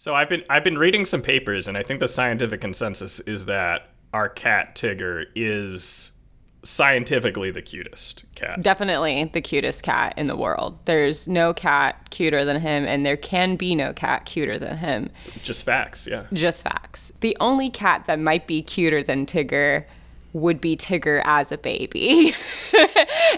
So I've been I've been reading some papers, and I think the scientific consensus is that our cat Tigger is scientifically the cutest cat. Definitely the cutest cat in the world. There's no cat cuter than him, and there can be no cat cuter than him. Just facts, yeah. Just facts. The only cat that might be cuter than Tigger would be Tigger as a baby.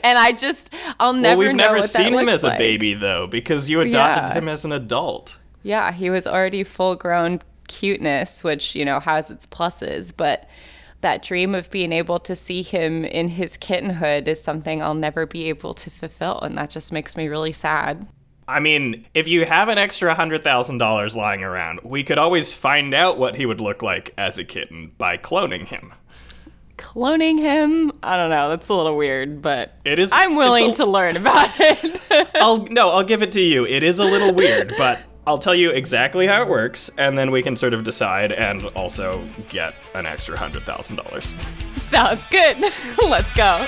and I just, I'll never well, we've never seen him as a baby though, because you adopted Yeah. him as an adult. Yeah, he was already full grown cuteness, which, you know, has its pluses, but that dream of being able to see him in his kittenhood is something I'll never be able to fulfill. And that just makes me really sad. I mean, if you have an extra hundred thousand dollars lying around, we could always find out what he would look like as a kitten by cloning him. Cloning him, I don't know, that's a little weird, but It is- I'm willing a- to learn about it. I'll no, I'll give it to you. It is a little weird, but I'll tell you exactly how it works, and then we can sort of decide and also get an extra hundred thousand dollars. Sounds good. Let's go.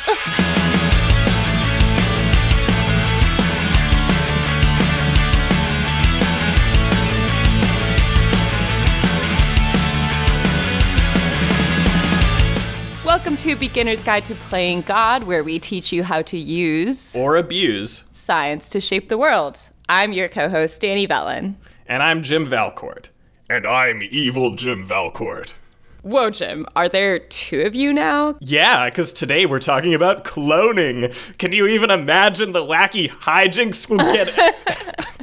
Welcome to Beginner's Guide to Playing God, where we teach you how to use Or abuse. science to shape the world. I'm your co host, Danny Vellon. And I'm Jim Valcourt. And I'm evil Jim Valcourt. Whoa, Jim, are there two of you now? Yeah, because today we're talking about cloning. Can you even imagine the wacky hijinks we'll get?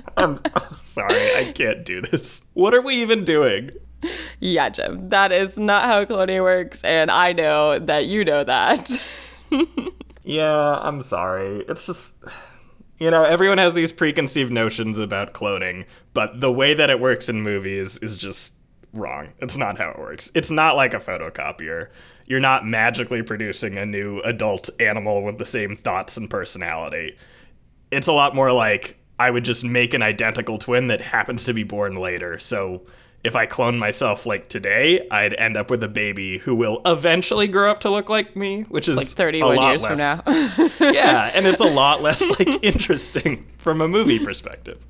I'm, I'm sorry, I can't do this. What are we even doing? Yeah, Jim, that is not how cloning works, and I know that you know that. Yeah, I'm sorry. It's just. You know, everyone has these preconceived notions about cloning, but the way that it works in movies is just wrong. It's not how it works. It's not like a photocopier. You're not magically producing a new adult animal with the same thoughts and personality. It's a lot more like I would just make an identical twin that happens to be born later. So if I clone myself like today, I'd end up with a baby who will eventually grow up to look like me, which is like a 31 lot years from less- now. yeah, and it's a lot less like interesting from a movie perspective.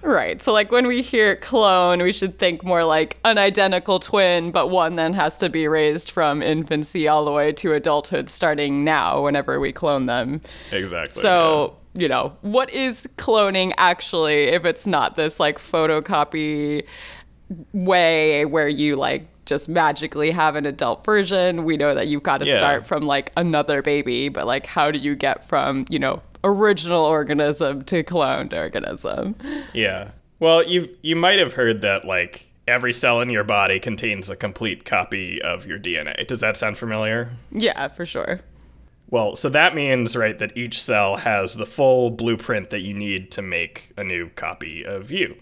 right. So, like, when we hear clone, we should think more like an identical twin, but one then has to be raised from infancy all the way to adulthood starting now whenever we clone them. Exactly. So, you know, what is cloning actually if it's not this like photocopy way where you like just magically have an adult version? We know that you've got to Yeah. start from like another baby, but like how do you get from, you know, original organism to cloned organism? yeah. yeah. Well, you've you might have heard that like every cell in your body contains a complete copy of your DNA. Does that sound familiar? Yeah, for sure. Well, so that means, right, that each cell has the full blueprint that you need to make a new copy of you.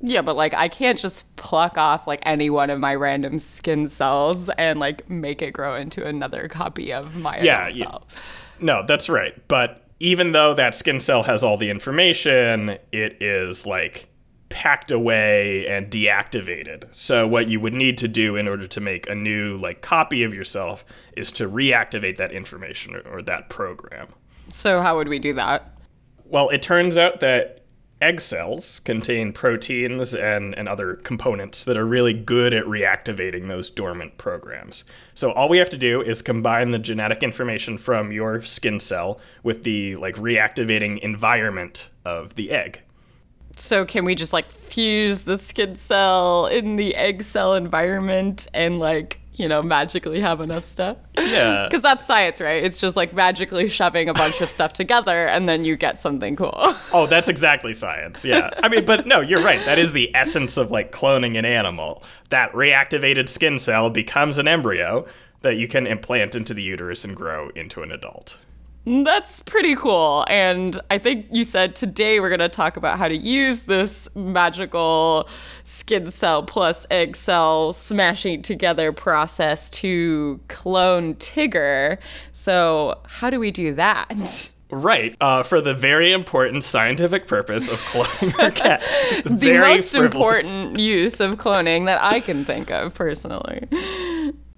Yeah, but like I can't just pluck off like any one of my random skin cells and like make it grow into another copy of my Yeah, yeah. self. No, that's right. But even though that skin cell has all the information, it is like packed away and deactivated. So what you would need to do in order to make a new like copy of yourself is to reactivate that information or, or that program. So how would we do that? Well, it turns out that egg cells contain proteins and, and other components that are really good at reactivating those dormant programs. So all we have to do is combine the genetic information from your skin cell with the like reactivating environment of the egg. So can we just like fuse the skin cell in the egg cell environment and like, you know, magically have enough stuff? Yeah. Because that's science, right? It's just like magically shoving a bunch of stuff together and then you get something cool. Oh, that's exactly science. Yeah. I mean, but no, you're right. That is the essence of like cloning an animal. That reactivated skin cell becomes an embryo that you can implant into the uterus and grow into an adult. That's pretty cool. And I think you said today we're going to talk about how to use this magical skin cell plus egg cell smashing together process to clone Tigger. So, how do we do that? Right, uh, for the very important scientific purpose of cloning our cat. The Very most frivolous. important use of cloning that I can think of personally.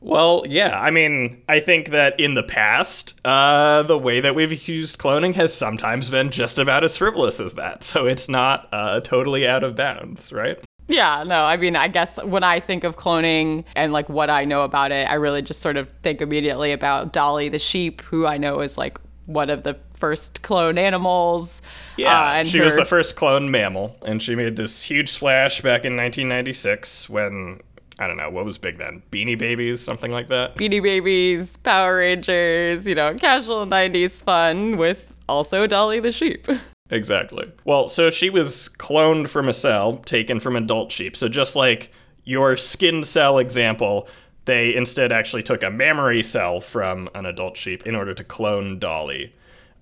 Well, yeah, I mean, I think that in the past, uh, the way that we've used cloning has sometimes been just about as frivolous as that. So it's not uh, totally out of bounds, right? Yeah, no, I mean, I guess when I think of cloning and like what I know about it, I really just sort of think immediately about Dolly the sheep, who I know is like one of the first clone animals. Yeah, uh, and she was the first clone mammal, and she made this huge splash back in 1996 when I don't know what was big then, Beanie Babies, something like that. Beanie Babies, Power Rangers, you know, casual 90s fun with also Dolly the sheep. Exactly. Well, so she was cloned from a cell taken from adult sheep. So just like your skin cell example, they instead actually took a mammary cell from an adult sheep in order to clone Dolly.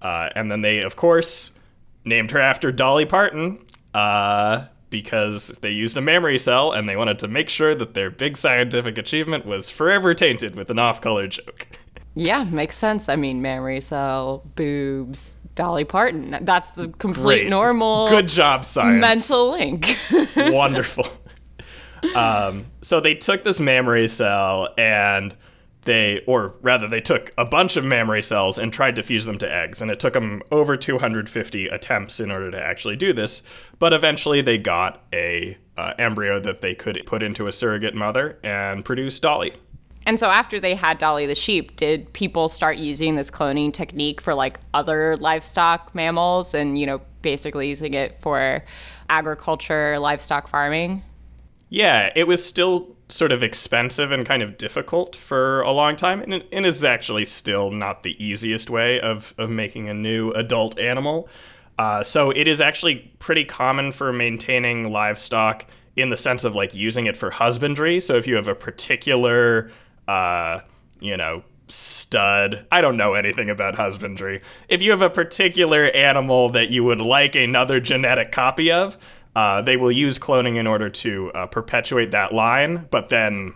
Uh, and then they, of course, named her after Dolly Parton uh, because they used a mammary cell and they wanted to make sure that their big scientific achievement was forever tainted with an off color joke. yeah, makes sense. I mean, mammary cell, boobs, Dolly Parton. That's the complete Great. normal Good job, science. mental link. wonderful. Um, so they took this mammary cell and they, or rather, they took a bunch of mammary cells and tried to fuse them to eggs. And it took them over 250 attempts in order to actually do this. But eventually, they got a uh, embryo that they could put into a surrogate mother and produce Dolly. And so after they had Dolly the sheep, did people start using this cloning technique for like other livestock mammals and, you know, basically using it for agriculture, livestock farming? Yeah, it was still sort of expensive and kind of difficult for a long time, and is actually still not the easiest way of, of making a new adult animal. Uh, so it is actually pretty common for maintaining livestock in the sense of like using it for husbandry. So if you have a particular, uh, you know, stud. I don't know anything about husbandry. If you have a particular animal that you would like another genetic copy of, uh, they will use cloning in order to uh, perpetuate that line, but then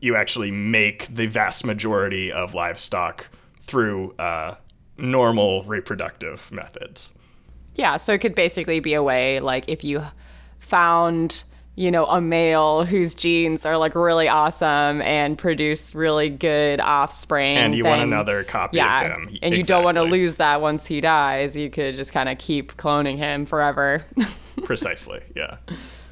you actually make the vast majority of livestock through uh, normal reproductive methods. Yeah, so it could basically be a way like if you found, you know, a male whose genes are like really awesome and produce really good offspring. And you want another copy yeah, of him. and you don't want to lose that once he dies. You could just kind of keep cloning him forever. Precisely, yeah.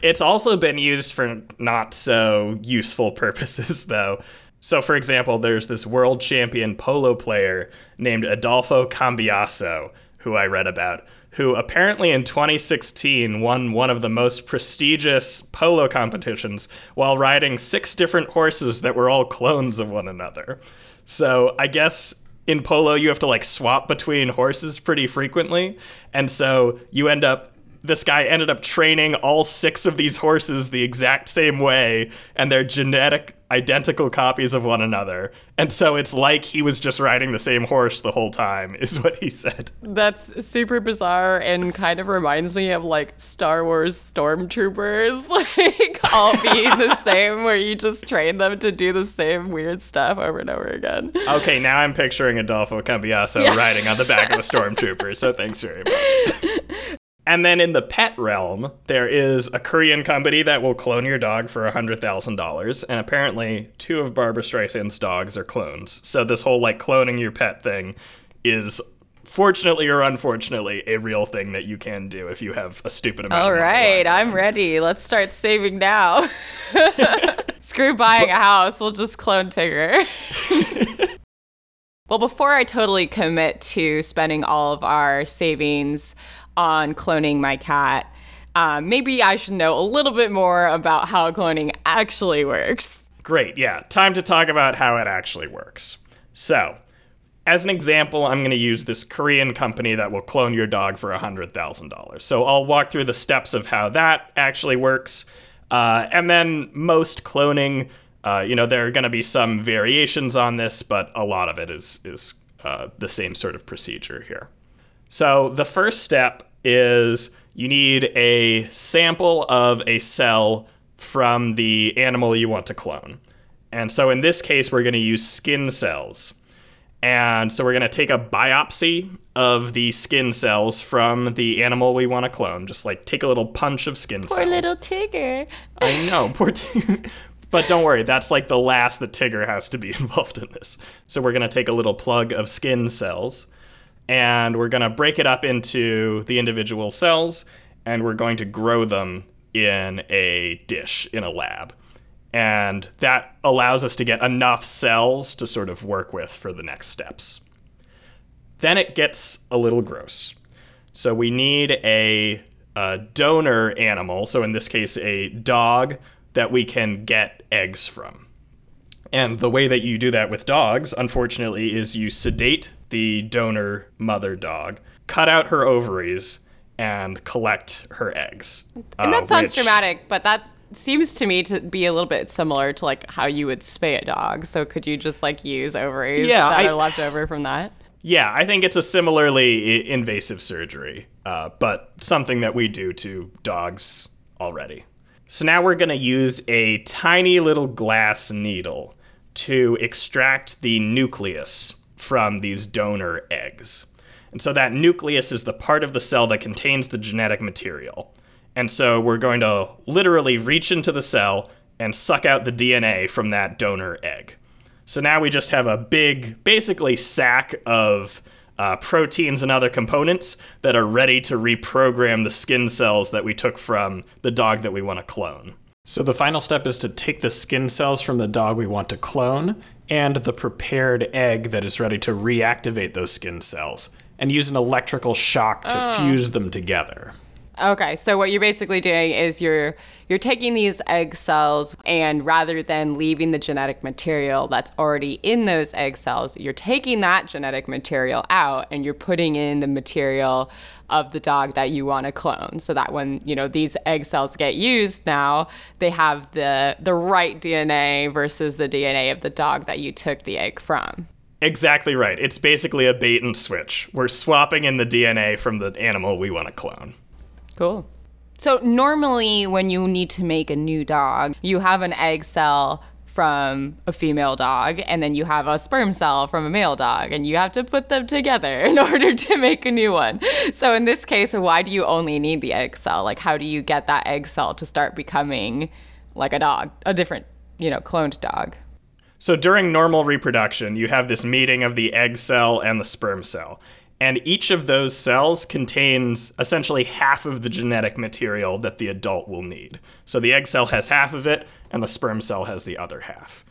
It's also been used for not so useful purposes, though. So, for example, there's this world champion polo player named Adolfo Cambiaso, who I read about, who apparently in 2016 won one of the most prestigious polo competitions while riding six different horses that were all clones of one another. So, I guess in polo you have to like swap between horses pretty frequently, and so you end up this guy ended up training all six of these horses the exact same way, and they're genetic identical copies of one another. And so it's like he was just riding the same horse the whole time, is what he said. That's super bizarre and kind of reminds me of like Star Wars stormtroopers, like all being the same, where you just train them to do the same weird stuff over and over again. Okay, now I'm picturing Adolfo Cambiaso riding on the back of a stormtrooper, so thanks very much. And then in the pet realm, there is a Korean company that will clone your dog for $100,000. And apparently, two of Barbara Streisand's dogs are clones. So, this whole like cloning your pet thing is fortunately or unfortunately a real thing that you can do if you have a stupid amount All of money right, I'm ready. Let's start saving now. Screw buying a house. We'll just clone Tigger. well, before I totally commit to spending all of our savings on cloning my cat, um, maybe I should know a little bit more about how cloning actually works. Great, yeah. Time to talk about how it actually works. So, as an example, I'm going to use this Korean company that will clone your dog for $100,000. So, I'll walk through the steps of how that actually works. Uh, and then, most cloning, uh, you know, there are going to be some variations on this, but a lot of it is, is uh, the same sort of procedure here. So the first step is you need a sample of a cell from the animal you want to clone. And so in this case, we're going to use skin cells. And so we're going to take a biopsy of the skin cells from the animal we want to clone. Just like take a little punch of skin Poor cells. little Tigger. I know, poor Tigger. But don't worry, that's like the last that Tigger has to be involved in this. So we're going to take a little plug of skin cells and we're going to break it up into the individual cells and we're going to grow them in a dish in a lab. And that allows us to get enough cells to sort of work with for the next steps. Then it gets a little gross. So we need a, a donor animal, so in this case, a dog that we can get eggs from. And the way that you do that with dogs, unfortunately, is you sedate the donor mother dog, cut out her ovaries, and collect her eggs. And that uh, sounds which- dramatic, but that seems to me to be a little bit similar to like how you would spay a dog. So could you just like use ovaries Yeah, that I- are left over from that? Yeah, I think it's a similarly invasive surgery, uh, but something that we do to dogs already. So now we're going to use a tiny little glass needle to extract the nucleus from these donor eggs. And so that nucleus is the part of the cell that contains the genetic material. And so we're going to literally reach into the cell and suck out the DNA from that donor egg. So now we just have a big, basically, sack of uh, proteins and other components that are ready to reprogram the skin cells that we took from the dog that we want to clone. So the final step is to take the skin cells from the dog we want to clone and the prepared egg that is ready to reactivate those skin cells and use an electrical shock to oh. fuse them together. Okay, so what you're basically doing is you're you're taking these egg cells and rather than leaving the genetic material that's already in those egg cells, you're taking that genetic material out and you're putting in the material of the dog that you want to clone so that when, you know, these egg cells get used now, they have the the right DNA versus the DNA of the dog that you took the egg from. Exactly right. It's basically a bait and switch. We're swapping in the DNA from the animal we want to clone. Cool. So normally when you need to make a new dog, you have an egg cell from a female dog and then you have a sperm cell from a male dog and you have to put them together in order to make a new one. So in this case, why do you only need the egg cell? Like how do you get that egg cell to start becoming like a dog, a different, you know, cloned dog? So during normal reproduction, you have this meeting of the egg cell and the sperm cell. And each of those cells contains essentially half of the genetic material that the adult will need. So the egg cell has half of it, and the sperm cell has the other half.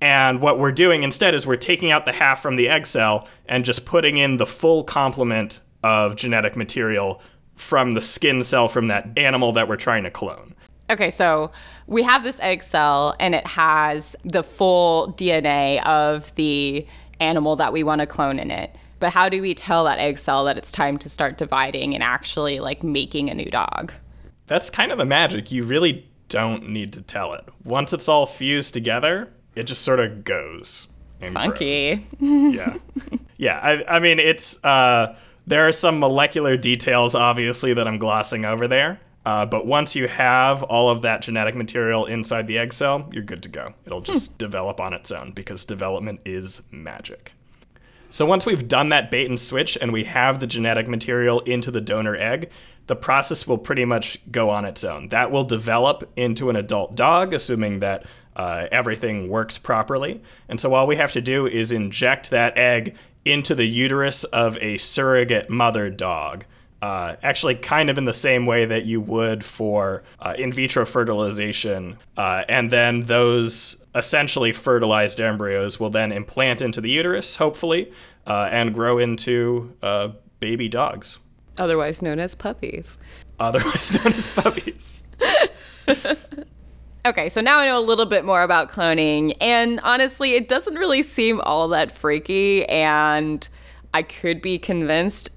And what we're doing instead is we're taking out the half from the egg cell and just putting in the full complement of genetic material from the skin cell from that animal that we're trying to clone. Okay, so we have this egg cell and it has the full DNA of the animal that we want to clone in it. But how do we tell that egg cell that it's time to start dividing and actually like making a new dog? That's kind of the magic. You really don't need to tell it. Once it's all fused together, it just sort of goes. Funky. grows. yeah. Yeah. I, I mean, it's, uh, there are some molecular details, obviously, that I'm glossing over there. Uh, but once you have all of that genetic material inside the egg cell, you're good to go. It'll just develop on its own because development is magic. So once we've done that bait and switch and we have the genetic material into the donor egg, the process will pretty much go on its own. That will develop into an adult dog, assuming that uh, everything works properly. And so all we have to do is inject that egg into the uterus of a surrogate mother dog. Uh, actually, kind of in the same way that you would for uh, in vitro fertilization. Uh, and then those essentially fertilized embryos will then implant into the uterus, hopefully, uh, and grow into uh, baby dogs, Otherwise known as puppies. otherwise known as puppies. Okay, so now I know a little bit more about cloning, and honestly, it doesn't really seem all that freaky, and I could be convinced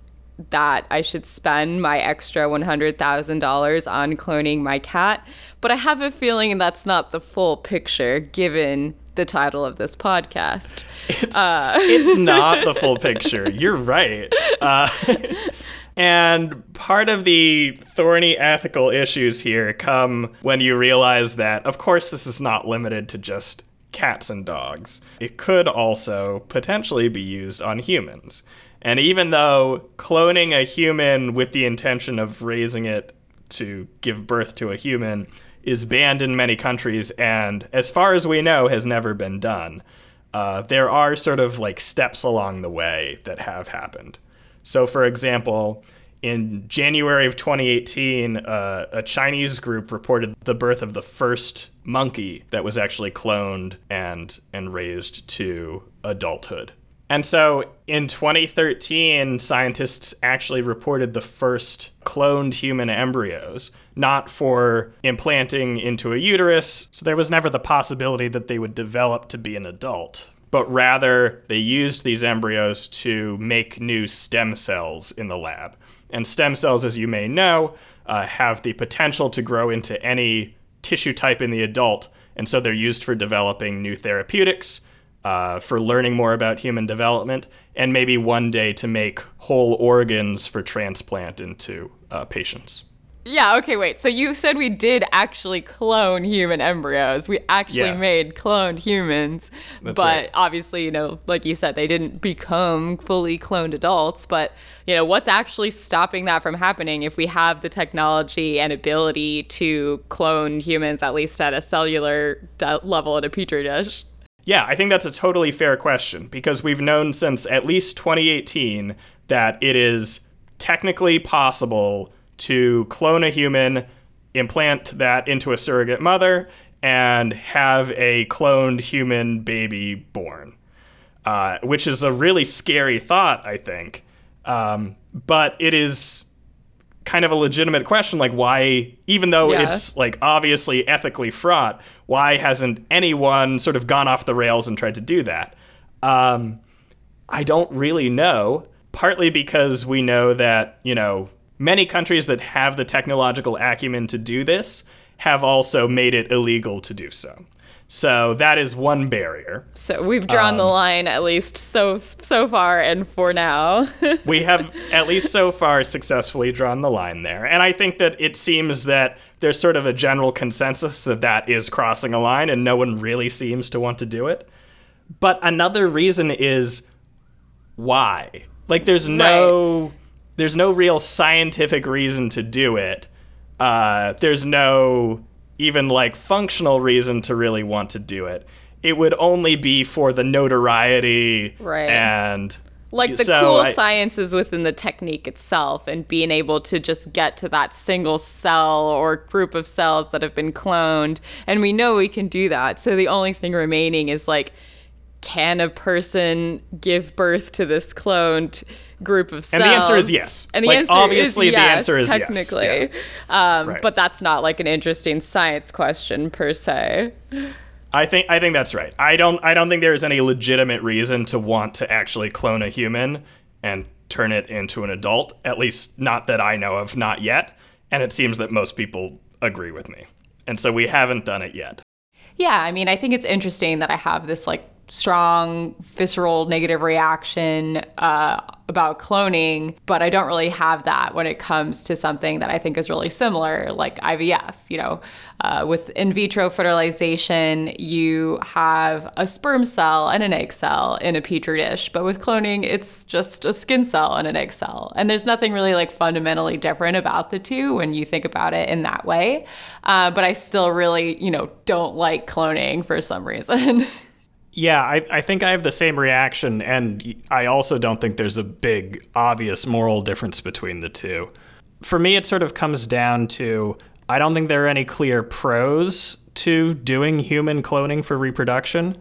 that I should spend my extra $100,000 on cloning my cat, but I have a feeling that's not the full picture given the title of this podcast. It's, it's not the full picture. You're right. Uh, and part of the thorny ethical issues here come when you realize that, of course, this is not limited to just cats and dogs. It could also potentially be used on humans. And even though cloning a human with the intention of raising it to give birth to a human is banned in many countries and, as far as we know, has never been done, uh, there are sort of like steps along the way that have happened. So, for example, in January of 2018, uh, a Chinese group reported the birth of the first monkey that was actually cloned and and raised to adulthood. And so in 2013, scientists actually reported the first cloned human embryos, not for implanting into a uterus, so there was never the possibility that they would develop to be an adult. But rather, they used these embryos to make new stem cells in the lab. And stem cells, as you may know, uh, have the potential to grow into any tissue type in the adult. And so they're used for developing new therapeutics uh, for learning more about human development, and maybe one day to make whole organs for transplant into uh, patients. Yeah, okay, wait. So you said we did actually clone human embryos. We actually Yeah. made cloned humans. That's but right. obviously, you know, like you said, they didn't become fully cloned adults. But, you know, what's actually stopping that from happening if we have the technology and ability to clone humans, at least at a cellular level in a petri dish? Yeah, I think that's a totally fair question because we've known since at least 2018 that it is technically possible to clone a human, implant that into a surrogate mother, and have a cloned human baby born, uh, which is a really scary thought, I think. Um, but it is kind of a legitimate question like why even though Yeah. it's like obviously ethically fraught why hasn't anyone sort of gone off the rails and tried to do that um, i don't really know partly because we know that you know many countries that have the technological acumen to do this have also made it illegal to do so so that is one barrier So we've drawn Um, the line at least so so far and for now. we have at least so far successfully drawn the line there. And I think that it seems that there's sort of a general consensus that that is crossing a line and no one really seems to want to do it. But another reason is why? Like there's no there's no real scientific reason to do it. Uh, there's no even like functional reason to really want to do it. It would only be for the notoriety Right. and like the so cool I- science is within the technique itself and being able to just get to that single cell or group of cells that have been cloned and we know we can do that so the only thing remaining is like can a person give birth to this cloned group of cells And the answer is yes. and the Like, answer obviously is the yes, answer is yes. technically um, Right. but that's not like an interesting science question per se I think I think that's right. I don't I don't think there is any legitimate reason to want to actually clone a human and turn it into an adult. At least not that I know of, not yet. And it seems that most people agree with me. And so we haven't done it yet. Yeah, I mean, I think it's interesting that I have this like strong visceral negative reaction uh, about cloning, but I don't really have that when it comes to something that I think is really similar, like IVF. You know, uh, with in vitro fertilization, you have a sperm cell and an egg cell in a petri dish, but with cloning, it's just a skin cell and an egg cell, and there's nothing really like fundamentally different about the two when you think about it in that way. Uh, but I still really, you know, don't like cloning for some reason. Yeah, I, I think I have the same reaction, and I also don't think there's a big, obvious moral difference between the two. For me, it sort of comes down to I don't think there are any clear pros to doing human cloning for reproduction,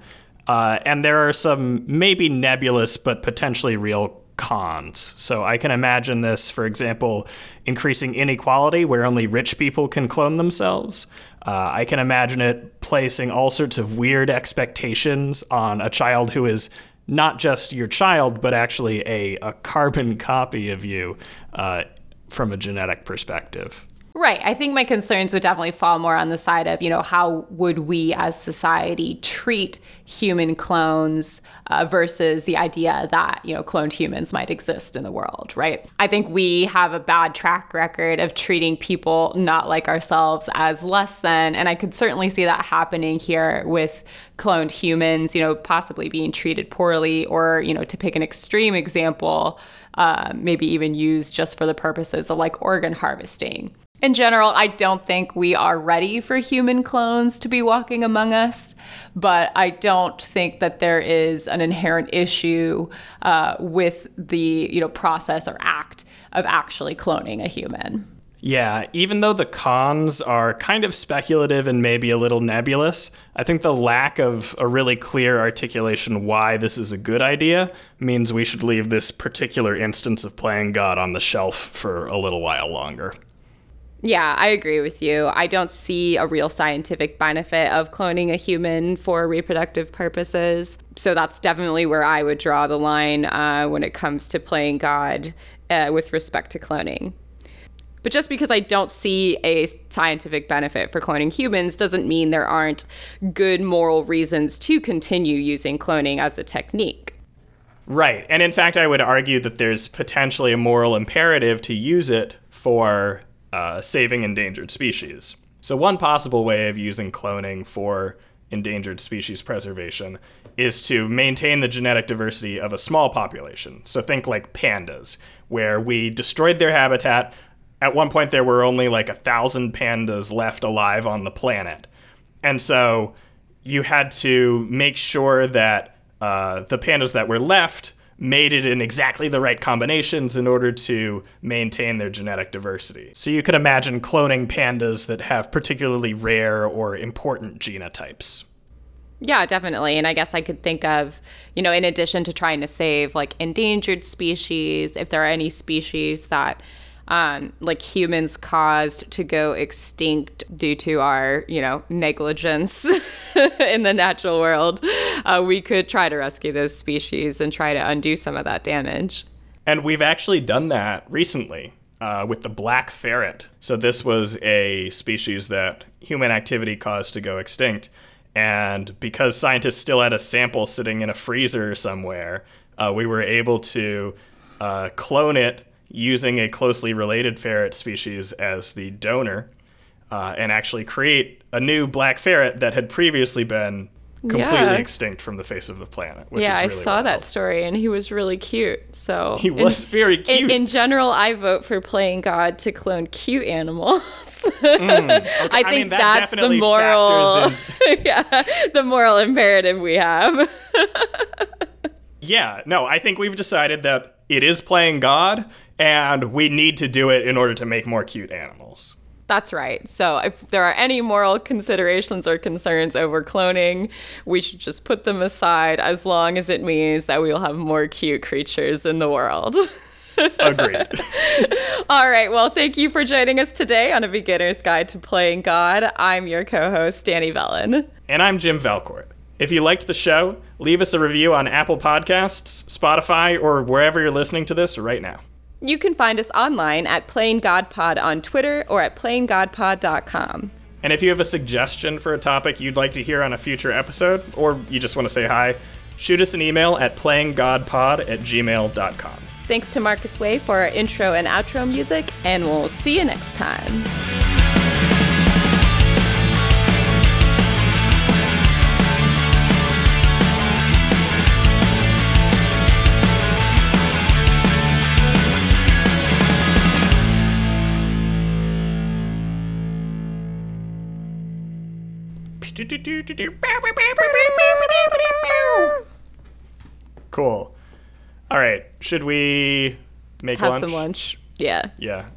uh, and there are some maybe nebulous but potentially real cons. So I can imagine this, for example, increasing inequality where only rich people can clone themselves. Uh, I can imagine it placing all sorts of weird expectations on a child who is not just your child, but actually a, a carbon copy of you uh, from a genetic perspective. Right. I think my concerns would definitely fall more on the side of, you know, how would we as society treat human clones uh, versus the idea that, you know, cloned humans might exist in the world, right? I think we have a bad track record of treating people not like ourselves as less than. And I could certainly see that happening here with cloned humans, you know, possibly being treated poorly or, you know, to pick an extreme example, uh, maybe even used just for the purposes of like organ harvesting. In general, I don't think we are ready for human clones to be walking among us, but I don't think that there is an inherent issue uh, with the you know process or act of actually cloning a human. Yeah, even though the cons are kind of speculative and maybe a little nebulous, I think the lack of a really clear articulation why this is a good idea means we should leave this particular instance of playing God on the shelf for a little while longer. Yeah, I agree with you. I don't see a real scientific benefit of cloning a human for reproductive purposes. So that's definitely where I would draw the line uh, when it comes to playing God uh, with respect to cloning. But just because I don't see a scientific benefit for cloning humans doesn't mean there aren't good moral reasons to continue using cloning as a technique. Right. And in fact, I would argue that there's potentially a moral imperative to use it for uh, saving endangered species. So, one possible way of using cloning for endangered species preservation is to maintain the genetic diversity of a small population. So, think like pandas, where we destroyed their habitat. At one point, there were only like a thousand pandas left alive on the planet. And so you had to make sure that uh, the pandas that were left made it in exactly the right combinations in order to maintain their genetic diversity. So you could imagine cloning pandas that have particularly rare or important genotypes. Yeah, definitely. And I guess I could think of, you know, in addition to trying to save like endangered species, if there are any species that um, like humans caused to go extinct due to our, you know, negligence in the natural world, uh, we could try to rescue those species and try to undo some of that damage. And we've actually done that recently. Uh, with the black ferret. So, this was a species that human activity caused to go extinct. And because scientists still had a sample sitting in a freezer somewhere, uh, we were able to uh, clone it using a closely related ferret species as the donor uh, and actually create a new black ferret that had previously been completely Yeah. extinct from the face of the planet. Which yeah, is I really saw that story and he was really cute. So He was very in, cute. in general, I vote for playing God to clone cute animals. Mm, I I think mean, that that's the moral, yeah, the moral imperative we have. Yeah, no, I think we've decided that it is playing God, and we need to do it in order to make more cute animals. That's right. So if there are any moral considerations or concerns over cloning, we should just put them aside as long as it means that we will have more cute creatures in the world. Agreed. All right. Well, thank you for joining us today on A Beginner's Guide to Playing God. I'm your co host, Danny Vellin. and I'm Jim Valcourt. If you liked the show, leave us a review on Apple Podcasts, Spotify, or wherever you're listening to this right now. You can find us online at Playing God Pod on Twitter or at playinggodpod.com. And if you have a suggestion for a topic you'd like to hear on a future episode, or you just want to say hi, shoot us an email at playinggodpod at gmail.com. Thanks to Marcus Way for our intro and outro music, and we'll see you next time. Cool. All right. Should we make Have lunch? some lunch. Yeah. Yeah.